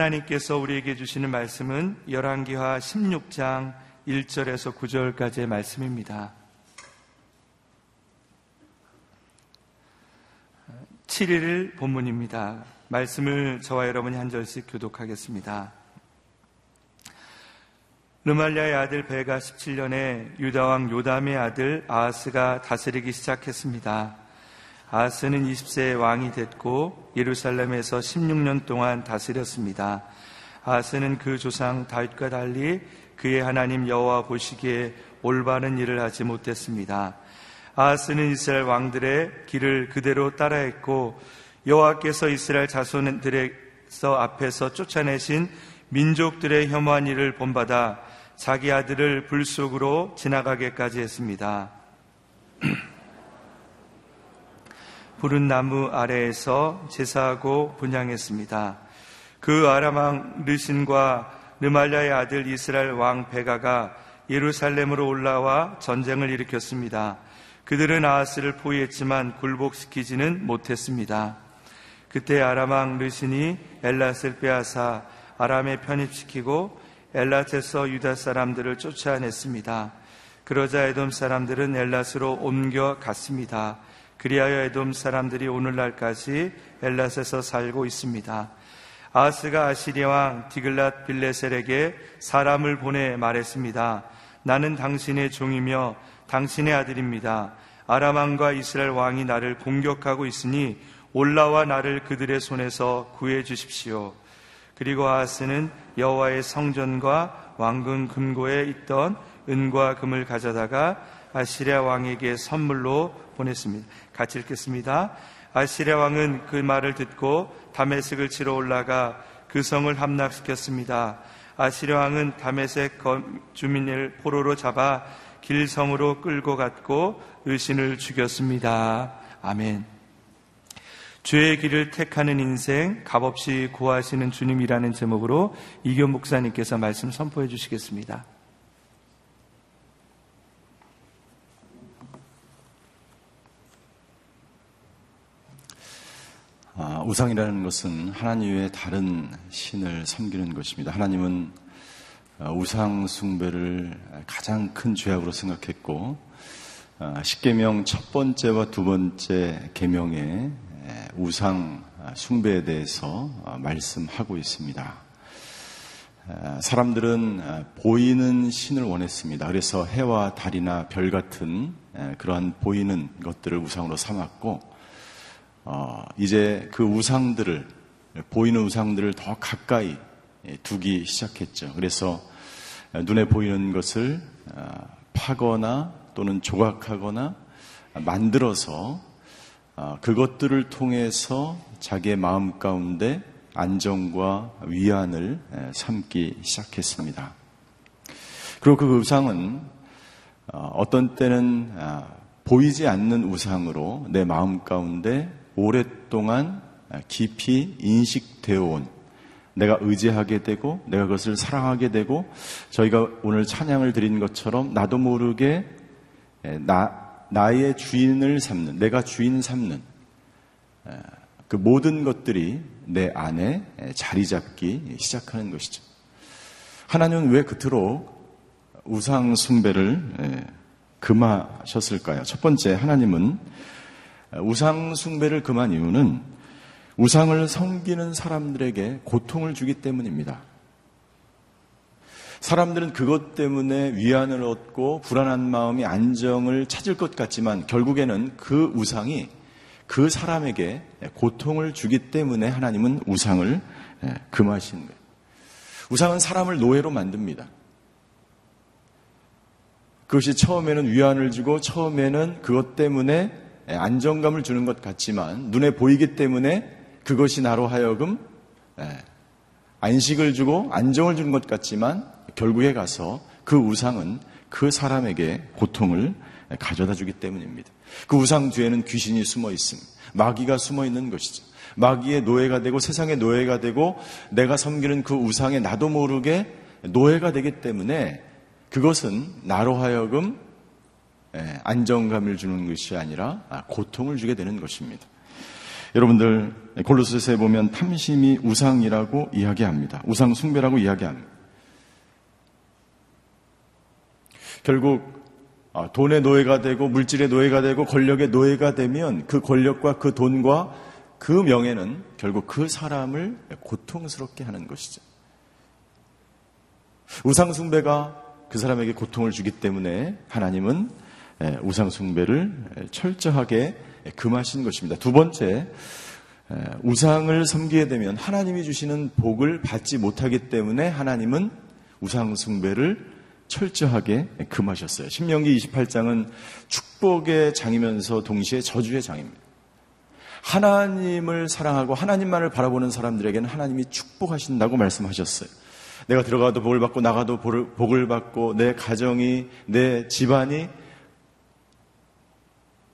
하나님께서 우리에게 주시는 말씀은 열왕기하 16장 1절에서 9절까지의 말씀입니다. 7일 본문입니다. 말씀을 저와 여러분이 한 절씩 교독하겠습니다. 르말리아의 아들 베가 17년에 유다왕 요담의 아들 아하스가 다스리기 시작했습니다. 아하스는 20세의 왕이 됐고 예루살렘에서 16년 동안 다스렸습니다. 아하스는 그 조상 다윗과 달리 그의 하나님 여호와 보시기에 올바른 일을 하지 못했습니다. 아하스는 이스라엘 왕들의 길을 그대로 따라했고 여호와께서 이스라엘 자손들에서 앞에서 쫓아내신 민족들의 혐오한 일을 본받아 자기 아들을 불 속으로 지나가게까지 했습니다. 푸른 나무 아래에서 제사하고 분양했습니다. 그 아람왕 르신과 르말랴의 아들 이스라엘 왕 베가가 예루살렘으로 올라와 전쟁을 일으켰습니다. 그들은 아하스를 포위했지만 굴복시키지는 못했습니다. 그때 아람왕 르신이 엘라스를 빼앗아 아람에 편입시키고 엘라트에서 유다 사람들을 쫓아냈습니다. 그러자 에돔 사람들은 엘라스로 옮겨갔습니다. 그리하여 에돔 사람들이 오늘날까지 엘라스에서 살고 있습니다. 아스가 아시리아 왕 디글랏 빌레셀에게 사람을 보내 말했습니다. 나는 당신의 종이며 당신의 아들입니다. 아람 왕과 이스라엘 왕이 나를 공격하고 있으니 올라와 나를 그들의 손에서 구해 주십시오. 그리고 아하스는 여호와의 성전과 왕궁 금고에 있던 은과 금을 가져다가 아시리아 왕에게 선물로 보냈습니다. 같이 읽겠습니다. 아시리아 왕은 그 말을 듣고 다메섹을 치러 올라가 그 성을 함락시켰습니다. 아시리아 왕은 다메섹 주민을 포로로 잡아 길성으로 끌고 갔고 의신을 죽였습니다. 아멘. 죄의 길을 택하는 인생 값없이 구하시는 주님이라는 제목으로 이견 목사님께서 말씀 선포해 주시겠습니다. 우상이라는 것은 하나님 외에 다른 신을 섬기는 것입니다. 하나님은 아, 우상 숭배를 가장 큰 죄악으로 생각했고 아, 십계명 첫 번째와 두 번째 계명에 우상 숭배에 대해서 어, 말씀하고 있습니다. 사람들은 보이는 신을 원했습니다. 그래서 해와 달이나 별 같은 그러한 보이는 것들을 우상으로 삼았고, 어, 이제 그 우상들을, 보이는 우상들을 더 가까이 두기 시작했죠. 그래서 눈에 보이는 것을 어, 파거나 또는 조각하거나 만들어서 아, 그것들을 통해서 자기의 마음 가운데 안정과 위안을 삼기 시작했습니다. 그리고 그 우상은 어, 어떤 때는 아, 보이지 않는 우상으로 내 마음 가운데 오랫동안 깊이 인식되어 온 내가 의지하게 되고 내가 그것을 사랑하게 되고 저희가 오늘 찬양을 드린 것처럼 나도 모르게 나 나의 주인을 삼는, 내가 주인 삼는 그 모든 것들이 내 안에 자리 잡기 시작하는 것이죠. 하나님은 왜 그토록 우상 숭배를 금하셨을까요? 첫 번째, 하나님은 우상 숭배를 금한 이유는 우상을 섬기는 사람들에게 고통을 주기 때문입니다. 사람들은 그것 때문에 위안을 얻고 불안한 마음이 안정을 찾을 것 같지만 결국에는 그 우상이 그 사람에게 고통을 주기 때문에 하나님은 우상을 예, 금하신 거예요. 우상은 사람을 노예로 만듭니다. 그것이 처음에는 위안을 주고 처음에는 그것 때문에 안정감을 주는 것 같지만 눈에 보이기 때문에 그것이 나로 하여금 예, 안식을 주고 안정을 주는 것 같지만 결국에 가서 그 우상은 그 사람에게 고통을 가져다 주기 때문입니다. 그 우상 뒤에는 귀신이 숨어 있습니다. 마귀가 숨어 있는 것이죠. 마귀의 노예가 되고 세상의 노예가 되고 내가 섬기는 그 우상에 나도 모르게 노예가 되기 때문에 그것은 나로 하여금 안정감을 주는 것이 아니라 고통을 주게 되는 것입니다. 여러분들 골로새서에 보면 탐심이 우상이라고 이야기합니다. 우상 숭배라고 이야기합니다. 결국 아, 돈의 노예가 되고 물질의 노예가 되고 권력의 노예가 되면 그 권력과 그 돈과 그 명예는 결국 그 사람을 고통스럽게 하는 것이죠. 우상 숭배가 그 사람에게 고통을 주기 때문에 하나님은 우상 숭배를 철저하게 금하신 것입니다. 두 번째, 우상을 섬기게 되면 하나님이 주시는 복을 받지 못하기 때문에 하나님은 우상 숭배를 철저하게 금하셨어요. 신명기 28장은 축복의 장이면서 동시에 저주의 장입니다. 하나님을 사랑하고 하나님만을 바라보는 사람들에게는 하나님이 축복하신다고 말씀하셨어요. 내가 들어가도 복을 받고 나가도 복을 받고 내 가정이 내 집안이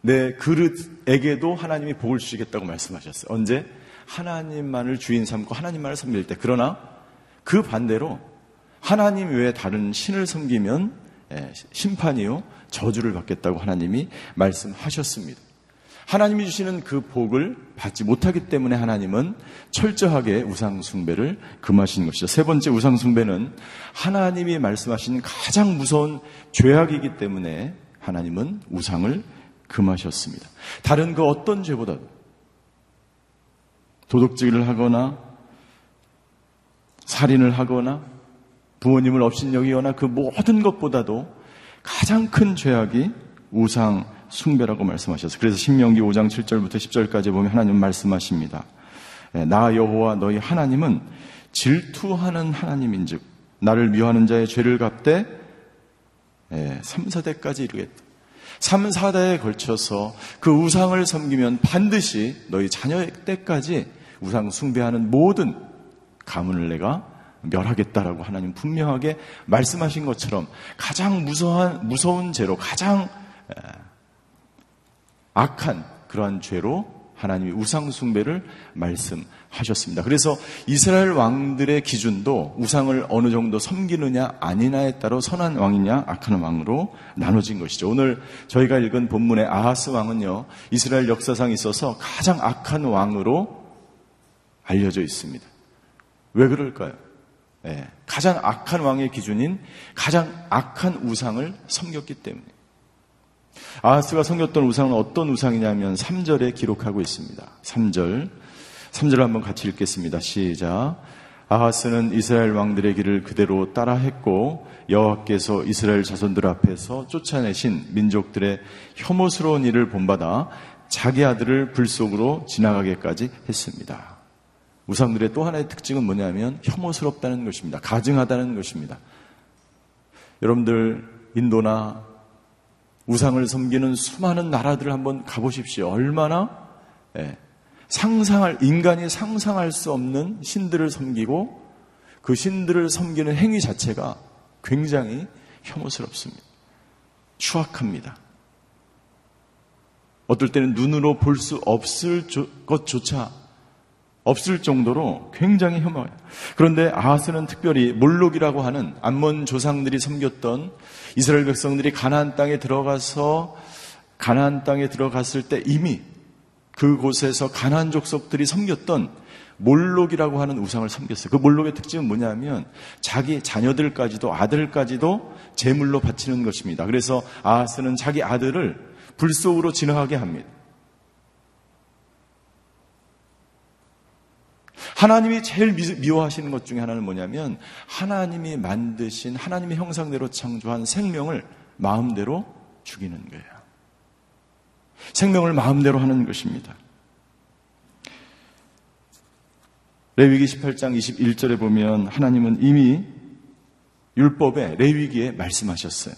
내 그릇에게도 하나님이 복을 주시겠다고 말씀하셨어요. 언제? 하나님만을 주인 삼고 하나님만을 섬길 때. 그러나 그 반대로 하나님 외에 다른 신을 섬기면 예, 심판이요 저주를 받겠다고 하나님이 말씀하셨습니다. 하나님이 주시는 그 복을 받지 못하기 때문에 하나님은 철저하게 우상숭배를 금하신 것이죠. 세 번째 우상숭배는 하나님이 말씀하신 가장 무서운 죄악이기 때문에 하나님은 우상을 금하셨습니다. 다른 그 어떤 죄보다 도둑질을 하거나 살인을 하거나 부모님을 업신여기거나 그 모든 것보다도 가장 큰 죄악이 우상 숭배라고 말씀하셨어요. 그래서 신명기 5장 7절부터 10절까지 보면 하나님 말씀하십니다. 예, 나 여호와 너희 하나님은 질투하는 하나님인즉 나를 미워하는 자의 죄를 갚되 3, 4대까지 이르겠다. 3, 4대에 걸쳐서 그 우상을 섬기면 반드시 너희 자녀의 때까지 우상 숭배하는 모든 가문을 내가 멸하겠다라고 하나님 분명하게 말씀하신 것처럼 가장 무서운, 무서운 죄로 가장 악한 그러한 죄로 하나님이 우상숭배를 말씀하셨습니다. 그래서 이스라엘 왕들의 기준도 우상을 어느 정도 섬기느냐 아니냐에 따라 선한 왕이냐 악한 왕으로 나눠진 것이죠. 오늘 저희가 읽은 본문의 아하스 왕은요, 이스라엘 역사상 있어서 가장 악한 왕으로 알려져 있습니다. 왜 그럴까요? 네, 가장 악한 왕의 기준인 가장 악한 우상을 섬겼기 때문에. 아하스가 섬겼던 우상은 어떤 우상이냐면 3절에 기록하고 있습니다. 3절. 3절 한번 같이 읽겠습니다. 시작. 아하스는 이스라엘 왕들의 길을 그대로 따라했고 여호와께서 이스라엘 자손들 앞에서 쫓아내신 민족들의 혐오스러운 일을 본받아 자기 아들을 불 속으로 지나가게까지 했습니다. 우상들의 또 하나의 특징은 뭐냐면 혐오스럽다는 것입니다. 가증하다는 것입니다. 여러분들 인도나 우상을 섬기는 수많은 나라들을 한번 가보십시오. 얼마나 예, 상상할 인간이 상상할 수 없는 신들을 섬기고 그 신들을 섬기는 행위 자체가 굉장히 혐오스럽습니다. 추악합니다. 어떨 때는 눈으로 볼 수 없을 것조차 없을 정도로 굉장히 혐오해요. 그런데 아하스는 특별히 몰록이라고 하는 암몬 조상들이 섬겼던 이스라엘 백성들이 가나안 땅에 들어가서 가나안 땅에 들어갔을 때 이미 그곳에서 가나안 족속들이 섬겼던 몰록이라고 하는 우상을 섬겼어요. 그 몰록의 특징은 뭐냐면 자기 자녀들까지도 아들까지도 제물로 바치는 것입니다. 그래서 아하스는 자기 아들을 불 속으로 진화하게 합니다. 하나님이 제일 미워하시는 것 중에 하나는 뭐냐면 하나님이 만드신 하나님의 형상대로 창조한 생명을 마음대로 죽이는 거예요. 생명을 마음대로 하는 것입니다. 레위기 18장 21절에 보면 하나님은 이미 율법에 레위기에 말씀하셨어요.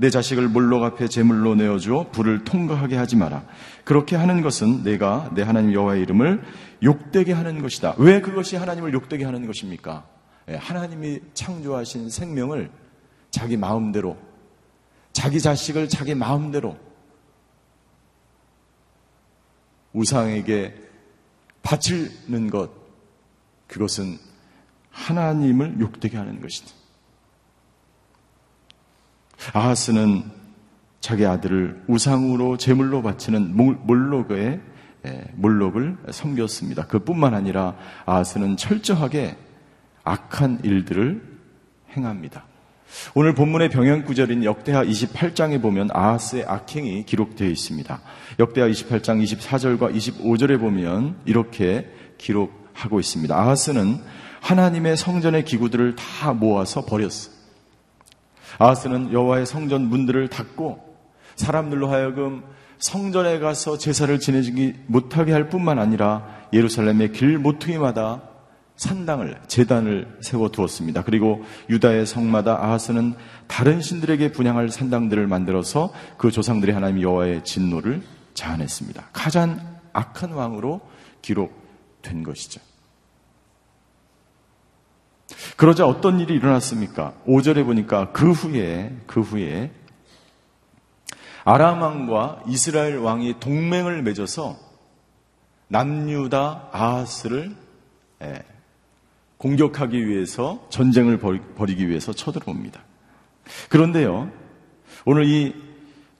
내 자식을 몰록 앞에 제물로 내어주어 불을 통과하게 하지 마라. 그렇게 하는 것은 내가 내 하나님 여호와의 이름을 욕되게 하는 것이다. 왜 그것이 하나님을 욕되게 하는 것입니까? 예, 하나님이 창조하신 생명을 자기 마음대로, 자기 자식을 자기 마음대로 우상에게 바치는 것, 그것은 하나님을 욕되게 하는 것이다. 아하스는 자기 아들을 우상으로 제물로 바치는 예, 몰록을 섬겼습니다. 그뿐만 아니라 아하스는 철저하게 악한 일들을 행합니다. 오늘 본문의 병행 구절인 역대하 28장에 보면 아하스의 악행이 기록되어 있습니다. 역대하 28장 24절과 25절에 보면 이렇게 기록하고 있습니다. 아하스는 하나님의 성전의 기구들을 다 모아서 버렸어. 아하스는 여호와의 성전 문들을 닫고 사람들로 하여금 성전에 가서 제사를 지내지 못하게 할 뿐만 아니라 예루살렘의 길 모퉁이마다 산당을 재단을 세워 두었습니다. 그리고 유다의 성마다 아하스는 다른 신들에게 분양할 산당들을 만들어서 그 조상들이 하나님 여호와의 진노를 자아냈습니다. 가장 악한 왕으로 기록된 것이죠. 그러자 어떤 일이 일어났습니까? 5절에 보니까 그 후에 그 후에 아람 왕과 이스라엘 왕이 동맹을 맺어서 남유다 아하스를 예, 공격하기 위해서 전쟁을 벌이기 위해서 쳐들어옵니다. 그런데요, 오늘 이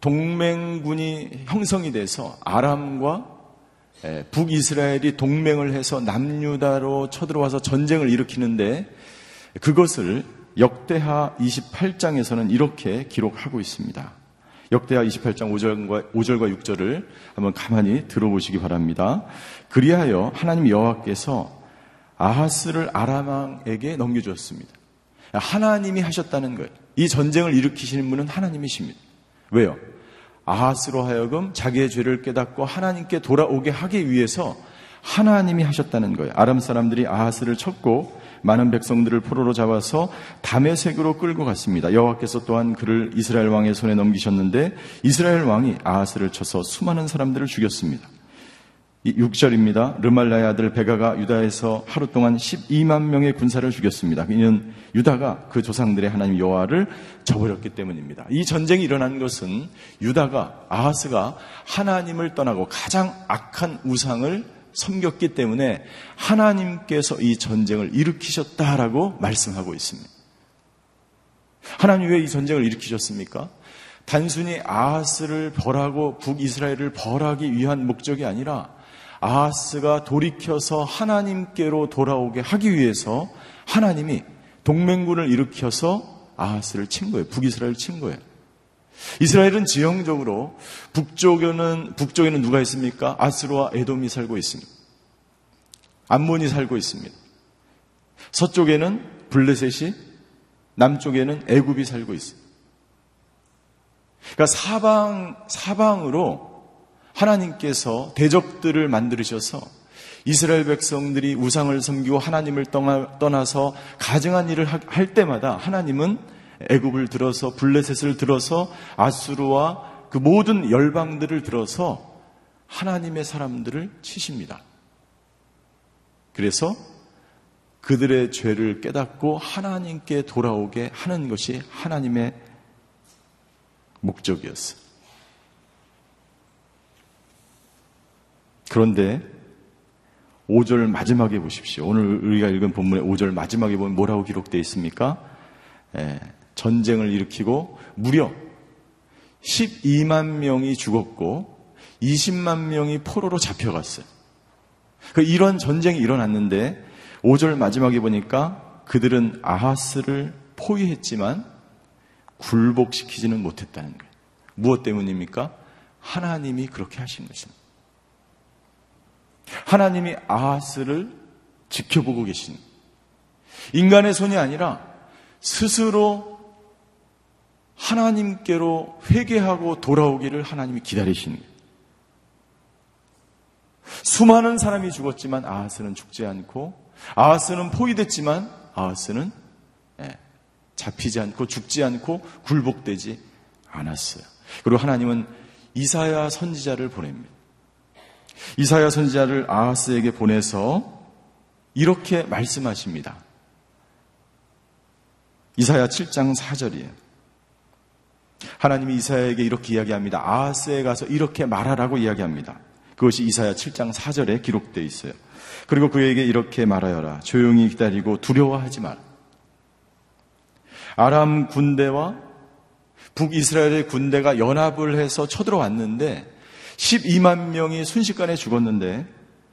동맹군이 형성이 돼서 아람과 예, 북이스라엘이 동맹을 해서 남유다로 쳐들어와서 전쟁을 일으키는데 그것을 역대하 28장에서는 이렇게 기록하고 있습니다. 역대하 28장 5절과, 5절과 6절을 한번 가만히 들어보시기 바랍니다. 그리하여 하나님 여호와께서 아하스를 아람왕에게 넘겨주었습니다. 하나님이 하셨다는 거예요. 이 전쟁을 일으키시는 분은 하나님이십니다. 왜요? 아하스로 하여금 자기의 죄를 깨닫고 하나님께 돌아오게 하기 위해서 하나님이 하셨다는 거예요. 아람 사람들이 아하스를 쳤고 많은 백성들을 포로로 잡아서 담의색으로 끌고 갔습니다. 여호와께서 또한 그를 이스라엘 왕의 손에 넘기셨는데 이스라엘 왕이 아하스를 쳐서 수많은 사람들을 죽였습니다. 6절입니다. 르말라의 아들 베가가 유다에서 하루 동안 12만 명의 군사를 죽였습니다. 이는 유다가 그 조상들의 하나님 여호와를 저버렸기 때문입니다. 이 전쟁이 일어난 것은 유다가 아하스가 하나님을 떠나고 가장 악한 우상을 섬겼기 때문에 하나님께서 이 전쟁을 일으키셨다라고 말씀하고 있습니다. 하나님 왜 이 전쟁을 일으키셨습니까? 단순히 아하스를 벌하고 북이스라엘을 벌하기 위한 목적이 아니라 아하스가 돌이켜서 하나님께로 돌아오게 하기 위해서 하나님이 동맹군을 일으켜서 아하스를 친 거예요. 북이스라엘을 친 거예요. 이스라엘은 지형적으로 북쪽에는 북쪽에는 누가 있습니까? 아스로와 에돔이 살고 있습니다. 암몬이 살고 있습니다. 서쪽에는 블레셋이 남쪽에는 애굽이 살고 있습니다. 그러니까 사방 사방으로 하나님께서 대적들을 만들으셔서 이스라엘 백성들이 우상을 섬기고 하나님을 떠나서 가증한 일을 할 때마다 하나님은 애굽을 들어서 블레셋을 들어서 아수르와 그 모든 열방들을 들어서 하나님의 사람들을 치십니다. 그래서 그들의 죄를 깨닫고 하나님께 돌아오게 하는 것이 하나님의 목적이었어요. 그런데 5절 마지막에 보십시오. 오늘 우리가 읽은 본문의 5절 마지막에 보면 뭐라고 기록되어 있습니까? 예, 전쟁을 일으키고 무려 12만 명이 죽었고 20만 명이 포로로 잡혀갔어요. 그 이런 전쟁이 일어났는데 5절 마지막에 보니까 그들은 아하스를 포위했지만 굴복시키지는 못했다는 거예요. 무엇 때문입니까? 하나님이 그렇게 하신 것입니다. 하나님이 아하스를 지켜보고 계신 인간의 손이 아니라 스스로 하나님께로 회개하고 돌아오기를 하나님이 기다리시는. 수많은 사람이 죽었지만 아하스는 죽지 않고 아하스는 포위됐지만 아하스는 예, 잡히지 않고 죽지 않고 굴복되지 않았어요. 그리고 하나님은 이사야 선지자를 보냅니다. 이사야 선지자를 아하스에게 보내서 이렇게 말씀하십니다. 이사야 7장 4절이에요. 하나님이 이사야에게 이렇게 이야기합니다. 아하스에 가서 이렇게 말하라고 이야기합니다. 그것이 이사야 7장 4절에 기록되어 있어요. 그리고 그에게 이렇게 말하여라. 조용히 기다리고 두려워하지 마라. 아람 군대와 북이스라엘의 군대가 연합을 해서 쳐들어왔는데 12만 명이 순식간에 죽었는데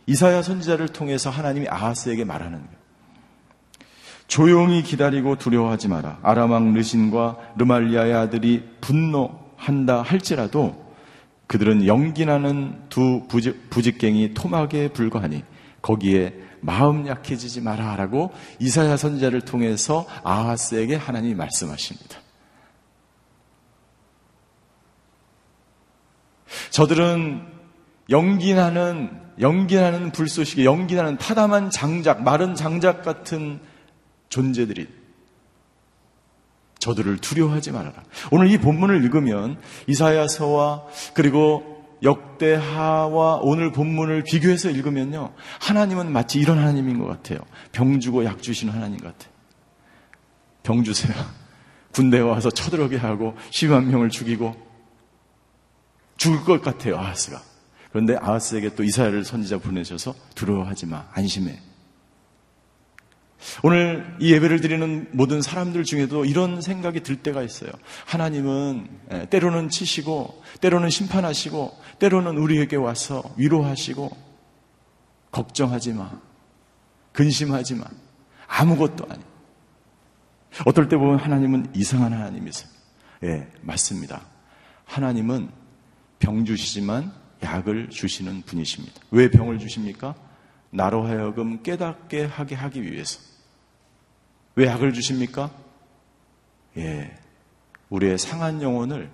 이사야 선지자를 통해서 하나님이 아하스에게 말하는 거예요. 조용히 기다리고 두려워하지 마라. 아람왕 르신과 르말리아의 아들이 분노한다 할지라도 그들은 연기나는 두 부직, 부직갱이 토막에 불과하니 거기에 마음 약해지지 마라라고 이사야 선지자를 통해서 아하스에게 하나님이 말씀하십니다. 저들은 연기나는 연기나는 불쏘시개, 연기나는 타담한 장작, 마른 장작 같은 존재들이 저들을 두려워하지 말아라. 오늘 이 본문을 읽으면 이사야서와 그리고 역대하와 오늘 본문을 비교해서 읽으면요. 하나님은 마치 이런 하나님인 것 같아요. 병 주고 약 주시는 하나님 같아요. 병 주세요. 군대에 와서 쳐들어게 하고 10만 명을 죽이고 죽을 것 같아요. 아하스가. 그런데 아하스에게 또 이사야를 선지자 보내셔서 두려워하지 마. 안심해. 오늘 이 예배를 드리는 모든 사람들 중에도 이런 생각이 들 때가 있어요. 하나님은 예, 때로는 치시고, 때로는 심판하시고, 때로는 우리에게 와서 위로하시고, 걱정하지 마. 근심하지 마. 아무것도 아니. 어떨 때 보면 하나님은 이상한 하나님이세요. 예, 맞습니다. 하나님은 병 주시지만 약을 주시는 분이십니다. 왜 병을 주십니까? 나로 하여금 깨닫게 하게 하기 위해서. 왜 약을 주십니까? 예. 우리의 상한 영혼을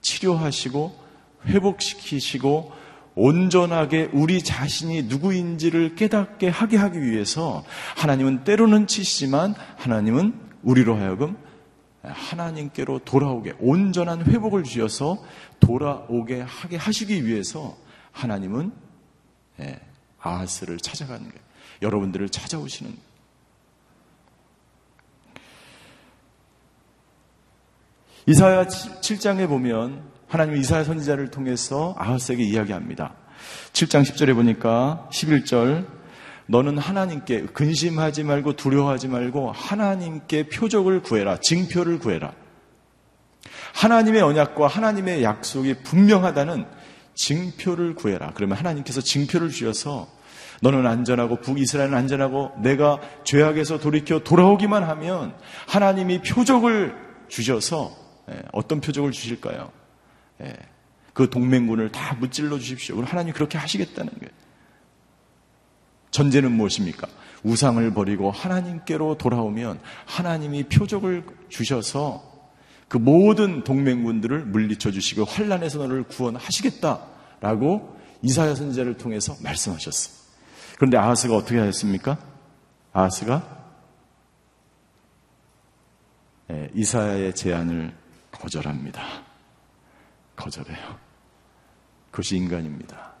치료하시고 회복시키시고 온전하게 우리 자신이 누구인지를 깨닫게 하게 하기 위해서 하나님은 때로는 치시지만 하나님은 우리로 하여금 하나님께로 돌아오게 온전한 회복을 주셔서 돌아오게 하게 하시기 위해서 하나님은 예, 아하스를 찾아가는 거예요. 여러분들을 찾아오시는. 이사야 7장에 보면 하나님 이사야 선지자를 통해서 아하스에게 이야기합니다. 7장 10절에 보니까 11절 너는 하나님께 근심하지 말고 두려워하지 말고 하나님께 표적을 구해라. 징표를 구해라. 하나님의 언약과 하나님의 약속이 분명하다는 징표를 구해라. 그러면 하나님께서 징표를 주셔서 너는 안전하고 북이스라엘은 안전하고 내가 죄악에서 돌이켜 돌아오기만 하면 하나님이 표적을 주셔서 예, 어떤 표적을 주실까요? 예, 그 동맹군을 다 무찔러 주십시오. 그럼 하나님 그렇게 하시겠다는 거예요. 전제는 무엇입니까? 우상을 버리고 하나님께로 돌아오면 하나님이 표적을 주셔서 그 모든 동맹군들을 물리쳐 주시고 환란에서 너를 구원하시겠다라고 이사야 선지자를 통해서 말씀하셨어요. 그런데 아하스가 어떻게 하였습니까? 아하스가 예, 이사야의 제안을 거절합니다. 거절해요. 그것이 인간입니다.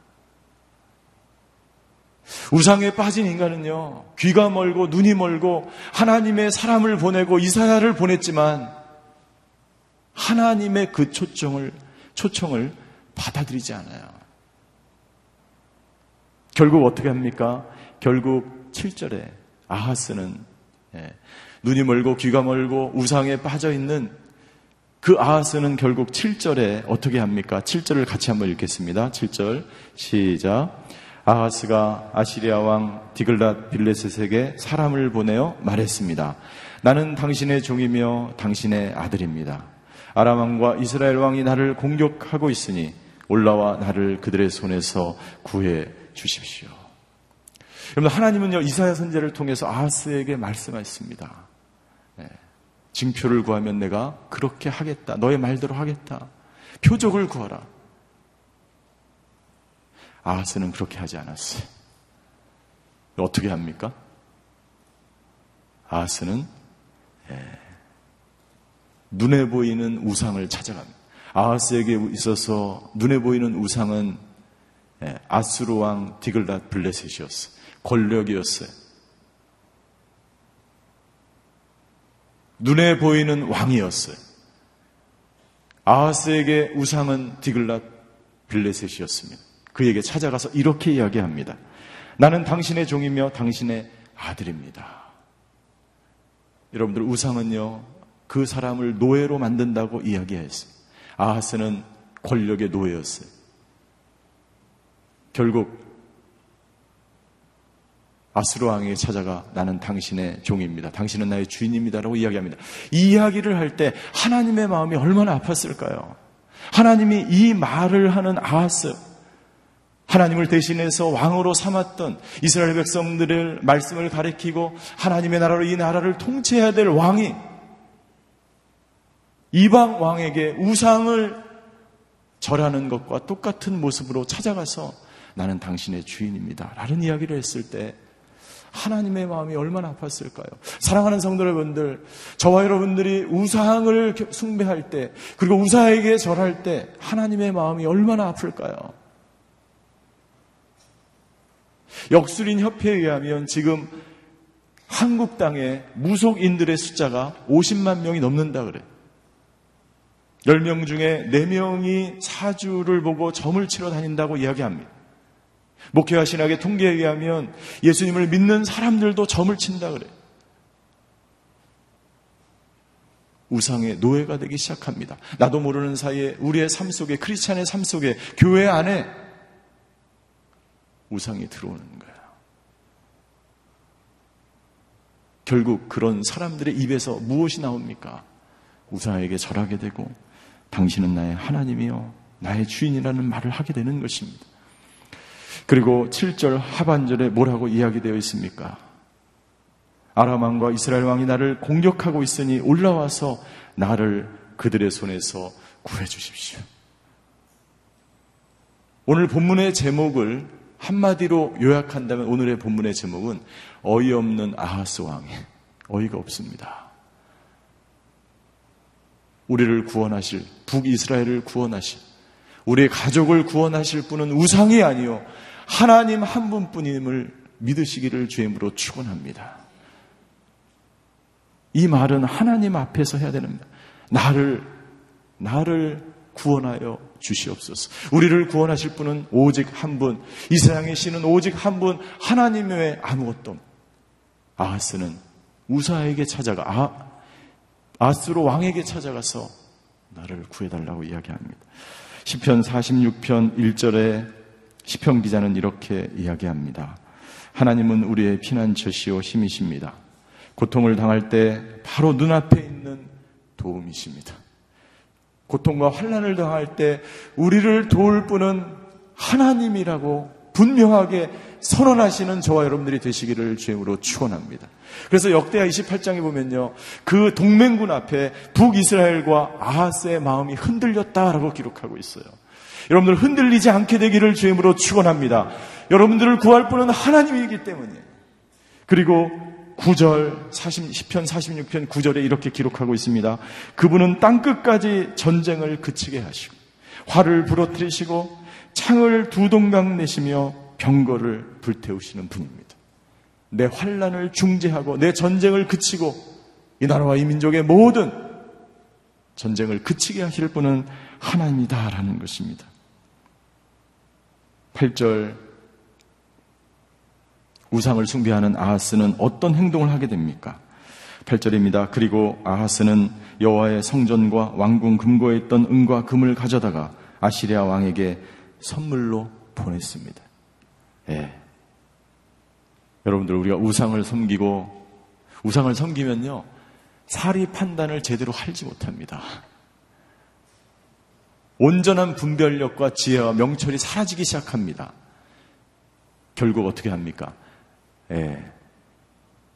우상에 빠진 인간은요, 귀가 멀고 눈이 멀고 하나님의 사람을 보내고 이사야를 보냈지만 하나님의 그 초청을, 초청을 받아들이지 않아요. 결국 어떻게 합니까? 결국 7절에 아하스는 예, 눈이 멀고 귀가 멀고 우상에 빠져 있는 그 아하스는 결국 7절에 어떻게 합니까? 7절을 같이 한번 읽겠습니다. 7절 시작. 아하스가 아시리아 왕 디글랏 빌레셋에게 사람을 보내어 말했습니다. 나는 당신의 종이며 당신의 아들입니다. 아람 왕과 이스라엘 왕이 나를 공격하고 있으니 올라와 나를 그들의 손에서 구해 주십시오. 여러분 하나님은요 이사야 선제를 통해서 아하스에게 말씀하셨습니다. 네. 징표를 구하면 내가 그렇게 하겠다. 너의 말대로 하겠다. 표적을 구하라. 아하스는 그렇게 하지 않았어요. 어떻게 합니까? 아하스는 예, 눈에 보이는 우상을 찾아갑니다. 아하스에게 있어서 눈에 보이는 우상은 예, 아수르 왕 디글랏 블레셋이었어요. 권력이었어요. 눈에 보이는 왕이었어요. 아하스에게 우상은 디글랏 빌레셋이었습니다. 그에게 찾아가서 이렇게 이야기합니다. 나는 당신의 종이며 당신의 아들입니다. 여러분들 우상은요 그 사람을 노예로 만든다고 이야기했습니다. 아하스는 권력의 노예였어요. 결국 아스로 왕에게 찾아가 나는 당신의 종입니다. 당신은 나의 주인입니다라고 이야기합니다. 이 이야기를 할 때 하나님의 마음이 얼마나 아팠을까요? 하나님이 이 말을 하는 아하스 하나님을 대신해서 왕으로 삼았던 이스라엘 백성들의 말씀을 가리키고 하나님의 나라로 이 나라를 통치해야 될 왕이 이방 왕에게 우상을 절하는 것과 똑같은 모습으로 찾아가서 나는 당신의 주인입니다. 라는 이야기를 했을 때 하나님의 마음이 얼마나 아팠을까요? 사랑하는 성도 여러분들, 저와 여러분들이 우상을 숭배할 때, 그리고 우상에게 절할 때 하나님의 마음이 얼마나 아플까요? 역술인 협회에 의하면 지금 한국 땅에 무속인들의 숫자가 50만 명이 넘는다 그래. 10명 중에 4명이 사주를 보고 점을 치러 다닌다고 이야기합니다. 목회와 신학의 통계에 의하면 예수님을 믿는 사람들도 점을 친다 그래. 우상의 노예가 되기 시작합니다. 나도 모르는 사이에 우리의 삶 속에 크리스찬의 삶 속에 교회 안에 우상이 들어오는 거야. 결국 그런 사람들의 입에서 무엇이 나옵니까? 우상에게 절하게 되고 당신은 나의 하나님이요 나의 주인이라는 말을 하게 되는 것입니다. 그리고 7절 하반절에 뭐라고 이야기되어 있습니까? 아람 왕과 이스라엘 왕이 나를 공격하고 있으니 올라와서 나를 그들의 손에서 구해 주십시오. 오늘 본문의 제목을 한마디로 요약한다면 오늘의 본문의 제목은 어이없는 아하스 왕이 어이가 없습니다. 우리를 구원하실 북이스라엘을 구원하실 우리의 가족을 구원하실 분은 우상이 아니요 하나님 한 분뿐임을 믿으시기를 주임으로 축원합니다. 이 말은 하나님 앞에서 해야 됩니다. 나를 나를 구원하여 주시옵소서. 우리를 구원하실 분은 오직 한 분, 이 세상에 신은 오직 한 분, 하나님 외에 아무것도 아하스는 우사에게 찾아가 아, 아스로 왕에게 찾아가서 나를 구해달라고 이야기합니다. 10편 46편 1절에 시편 기자는 이렇게 이야기합니다. 하나님은 우리의 피난처시오 힘이십니다. 고통을 당할 때 바로 눈앞에 있는 도움이십니다. 고통과 환란을 당할 때 우리를 도울 분은 하나님이라고 분명하게 선언하시는 저와 여러분들이 되시기를 주임으로 축원합니다. 그래서 역대하 28장에 보면요. 그 동맹군 앞에 북이스라엘과 아하스의 마음이 흔들렸다라고 기록하고 있어요. 여러분들 흔들리지 않게 되기를 주임으로 축원합니다. 여러분들을 구할 분은 하나님이기 때문에. 그리고 9절 40, 10편 46편 9절에 이렇게 기록하고 있습니다. 그분은 땅 끝까지 전쟁을 그치게 하시고 화를 부러뜨리시고 창을 두 동강 내시며 병거를 불태우시는 분입니다. 내 환란을 중재하고 내 전쟁을 그치고 이 나라와 이 민족의 모든 전쟁을 그치게 하실 분은 하나님이다라는 것입니다. 8절 우상을 숭배하는 아하스는 어떤 행동을 하게 됩니까? 8절입니다. 그리고 아하스는 여호와의 성전과 왕궁 금고에 있던 은과 금을 가져다가 아시리아 왕에게 선물로 보냈습니다. 예. 여러분들 우리가 우상을 섬기고 우상을 섬기면요 사리 판단을 제대로 하지 못합니다. 온전한 분별력과 지혜와 명철이 사라지기 시작합니다. 결국 어떻게 합니까? 예.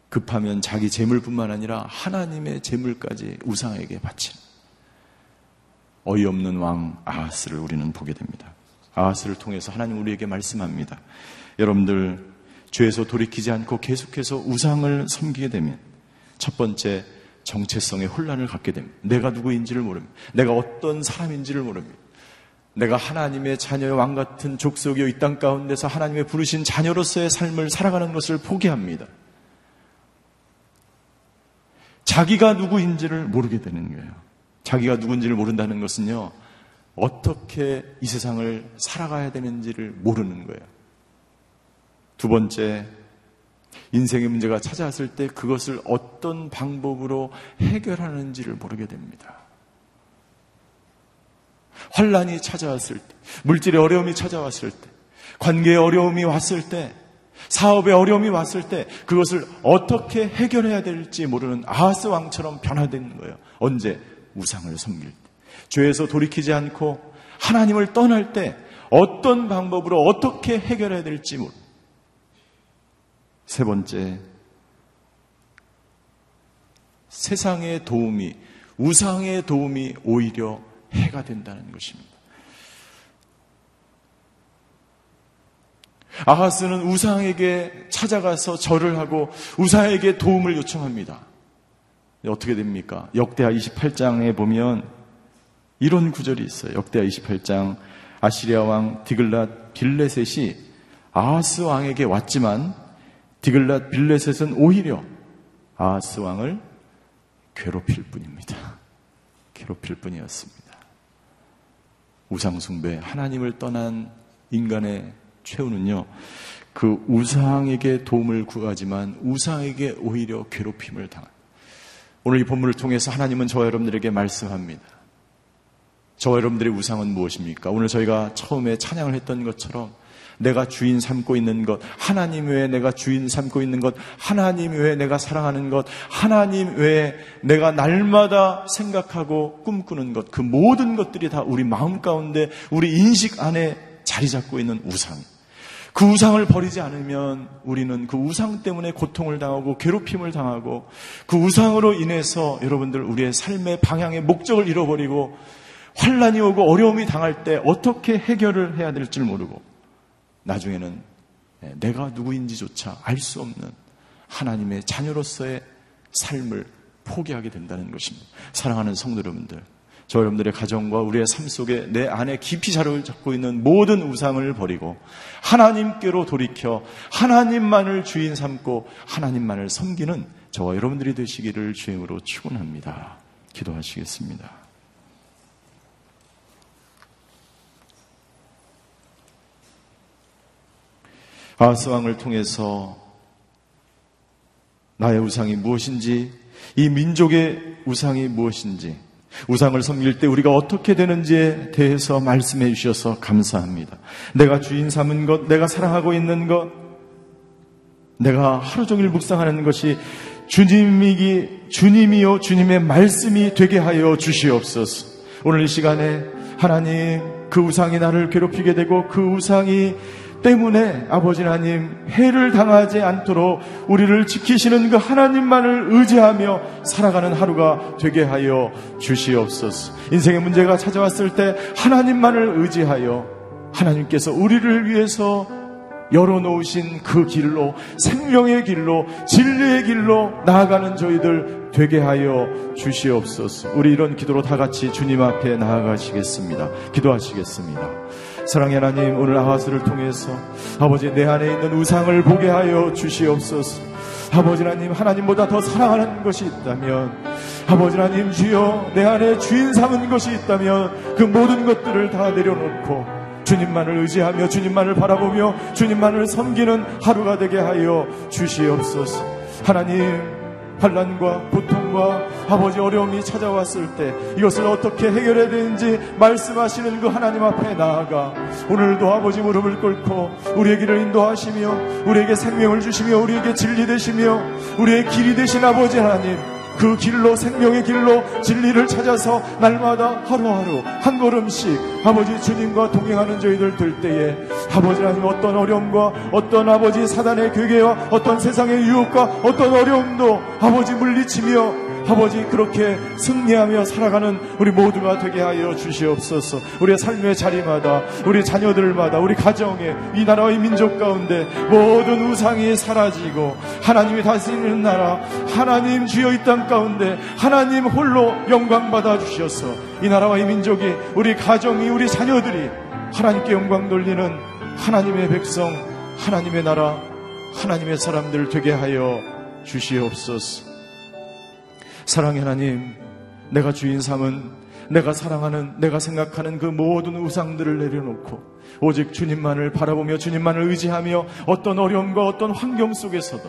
급하면 자기 재물뿐만 아니라 하나님의 재물까지 우상에게 바치는 어이없는 왕 아하스를 우리는 보게 됩니다. 아하스를 통해서 하나님 우리에게 말씀합니다. 여러분들 죄에서 돌이키지 않고 계속해서 우상을 섬기게 되면 첫 번째 정체성의 혼란을 갖게 됩니다. 내가 누구인지를 모릅니다. 내가 어떤 사람인지를 모릅니다. 내가 하나님의 자녀의 왕 같은 족속이요 이 땅 가운데서 하나님의 부르신 자녀로서의 삶을 살아가는 것을 포기합니다. 자기가 누구인지를 모르게 되는 거예요. 자기가 누군지를 모른다는 것은요, 어떻게 이 세상을 살아가야 되는지를 모르는 거예요. 두 번째, 인생의 문제가 찾아왔을 때 그것을 어떤 방법으로 해결하는지를 모르게 됩니다. 환란이 찾아왔을 때, 물질의 어려움이 찾아왔을 때, 관계에 어려움이 왔을 때, 사업에 어려움이 왔을 때 그것을 어떻게 해결해야 될지 모르는 아하스 왕처럼 변화되는 거예요. 언제? 우상을 섬길 때. 죄에서 돌이키지 않고 하나님을 떠날 때 어떤 방법으로 어떻게 해결해야 될지 모르. 세 번째, 세상의 도움이, 우상의 도움이 오히려 해가 된다는 것입니다. 아하스는 우상에게 찾아가서 절을 하고 우상에게 도움을 요청합니다. 어떻게 됩니까? 역대하 28장에 보면 이런 구절이 있어요. 역대하 28장 아시리아 왕 디글랏 빌레셋이 아하스 왕에게 왔지만 디글랏 빌레셋은 오히려 아하스 왕을 괴롭힐 뿐입니다. 괴롭힐 뿐이었습니다. 우상숭배, 하나님을 떠난 인간의 최후는요, 그 우상에게 도움을 구하지만 우상에게 오히려 괴롭힘을 당한. 오늘 이 본문을 통해서 하나님은 저와 여러분들에게 말씀합니다. 저와 여러분들의 우상은 무엇입니까? 오늘 저희가 처음에 찬양을 했던 것처럼 내가 주인 삼고 있는 것, 하나님 외에 내가 주인 삼고 있는 것, 하나님 외에 내가 사랑하는 것, 하나님 외에 내가 날마다 생각하고 꿈꾸는 것, 그 모든 것들이 다 우리 마음 가운데, 우리 인식 안에 자리 잡고 있는 우상. 그 우상을 버리지 않으면 우리는 그 우상 때문에 고통을 당하고 괴롭힘을 당하고 그 우상으로 인해서 여러분들 우리의 삶의 방향의 목적을 잃어버리고 환란이 오고 어려움이 당할 때 어떻게 해결을 해야 될지 모르고 나중에는 내가 누구인지조차 알 수 없는 하나님의 자녀로서의 삶을 포기하게 된다는 것입니다. 사랑하는 성도 여러분들, 저 여러분들의 가정과 우리의 삶 속에 내 안에 깊이 자리를 잡고 있는 모든 우상을 버리고 하나님께로 돌이켜 하나님만을 주인 삼고 하나님만을 섬기는 저와 여러분들이 되시기를 주행으로 축원합니다. 기도하시겠습니다. 아스 왕을 통해서 나의 우상이 무엇인지 이 민족의 우상이 무엇인지 우상을 섬길 때 우리가 어떻게 되는지에 대해서 말씀해 주셔서 감사합니다. 내가 주인 삼은 것, 내가 사랑하고 있는 것, 내가 하루 종일 묵상하는 것이 주님이기, 주님이요, 주님의 말씀이 되게 하여 주시옵소서. 오늘 이 시간에 하나님, 그 우상이 나를 괴롭히게 되고 그 우상이 때문에 아버지 하나님 해를 당하지 않도록 우리를 지키시는 그 하나님만을 의지하며 살아가는 하루가 되게 하여 주시옵소서. 인생의 문제가 찾아왔을 때 하나님만을 의지하여 하나님께서 우리를 위해서 열어놓으신 그 길로 생명의 길로 진리의 길로 나아가는 저희들 되게 하여 주시옵소서. 우리 이런 기도로 다 같이 주님 앞에 나아가시겠습니다. 기도하시겠습니다. 사랑의 하나님 오늘 아하스를 통해서 아버지 내 안에 있는 우상을 보게 하여 주시옵소서. 아버지 하나님 하나님보다 더 사랑하는 것이 있다면 아버지 하나님 주여 내 안에 주인 삼은 것이 있다면 그 모든 것들을 다 내려놓고 주님만을 의지하며 주님만을 바라보며 주님만을 섬기는 하루가 되게 하여 주시옵소서. 하나님 환란과 고통과 아버지 어려움이 찾아왔을 때 이것을 어떻게 해결해야 되는지 말씀하시는 그 하나님 앞에 나아가 오늘도 아버지 무릎을 꿇고 우리의 길을 인도하시며 우리에게 생명을 주시며 우리에게 진리 되시며 우리의 길이 되신 아버지 하나님 그 길로 생명의 길로 진리를 찾아서 날마다 하루하루 한 걸음씩 아버지 주님과 동행하는 저희들 될 때에 아버지 하나님 어떤 어려움과 어떤 아버지 사단의 괴계와 어떤 세상의 유혹과 어떤 어려움도 아버지 물리치며 아버지 그렇게 승리하며 살아가는 우리 모두가 되게 하여 주시옵소서. 우리의 삶의 자리마다 우리 자녀들마다 우리 가정에 이 나라의 민족 가운데 모든 우상이 사라지고 하나님이 다스리는 나라 하나님 주여 이 땅 가운데 하나님 홀로 영광 받아 주셔서 이 나라와 이 민족이 우리 가정이 우리 자녀들이 하나님께 영광 돌리는 하나님의 백성 하나님의 나라 하나님의 사람들 되게 하여 주시옵소서. 사랑의 하나님, 내가 주인 삼은 내가 사랑하는, 내가 생각하는 그 모든 우상들을 내려놓고 오직 주님만을 바라보며 주님만을 의지하며 어떤 어려움과 어떤 환경 속에서도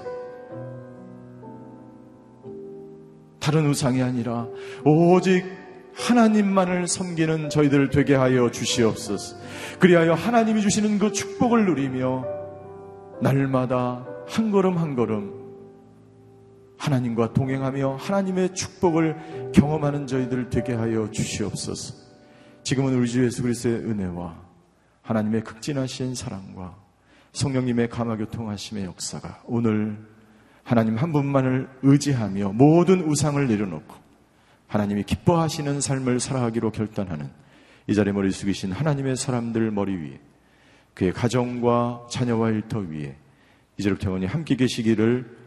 다른 우상이 아니라 오직 하나님만을 섬기는 저희들 되게 하여 주시옵소서. 그리하여 하나님이 주시는 그 축복을 누리며 날마다 한 걸음 한 걸음 하나님과 동행하며 하나님의 축복을 경험하는 저희들 되게 하여 주시옵소서. 지금은 우리 주 예수 그리스도의 은혜와 하나님의 극진하신 사랑과 성령님의 감화교통하심의 역사가 오늘 하나님 한 분만을 의지하며 모든 우상을 내려놓고 하나님이 기뻐하시는 삶을 살아가기로 결단하는 이 자리에 머리 숙이신 하나님의 사람들 머리 위에 그의 가정과 자녀와 일터 위에 이제부터 영원히 함께 계시기를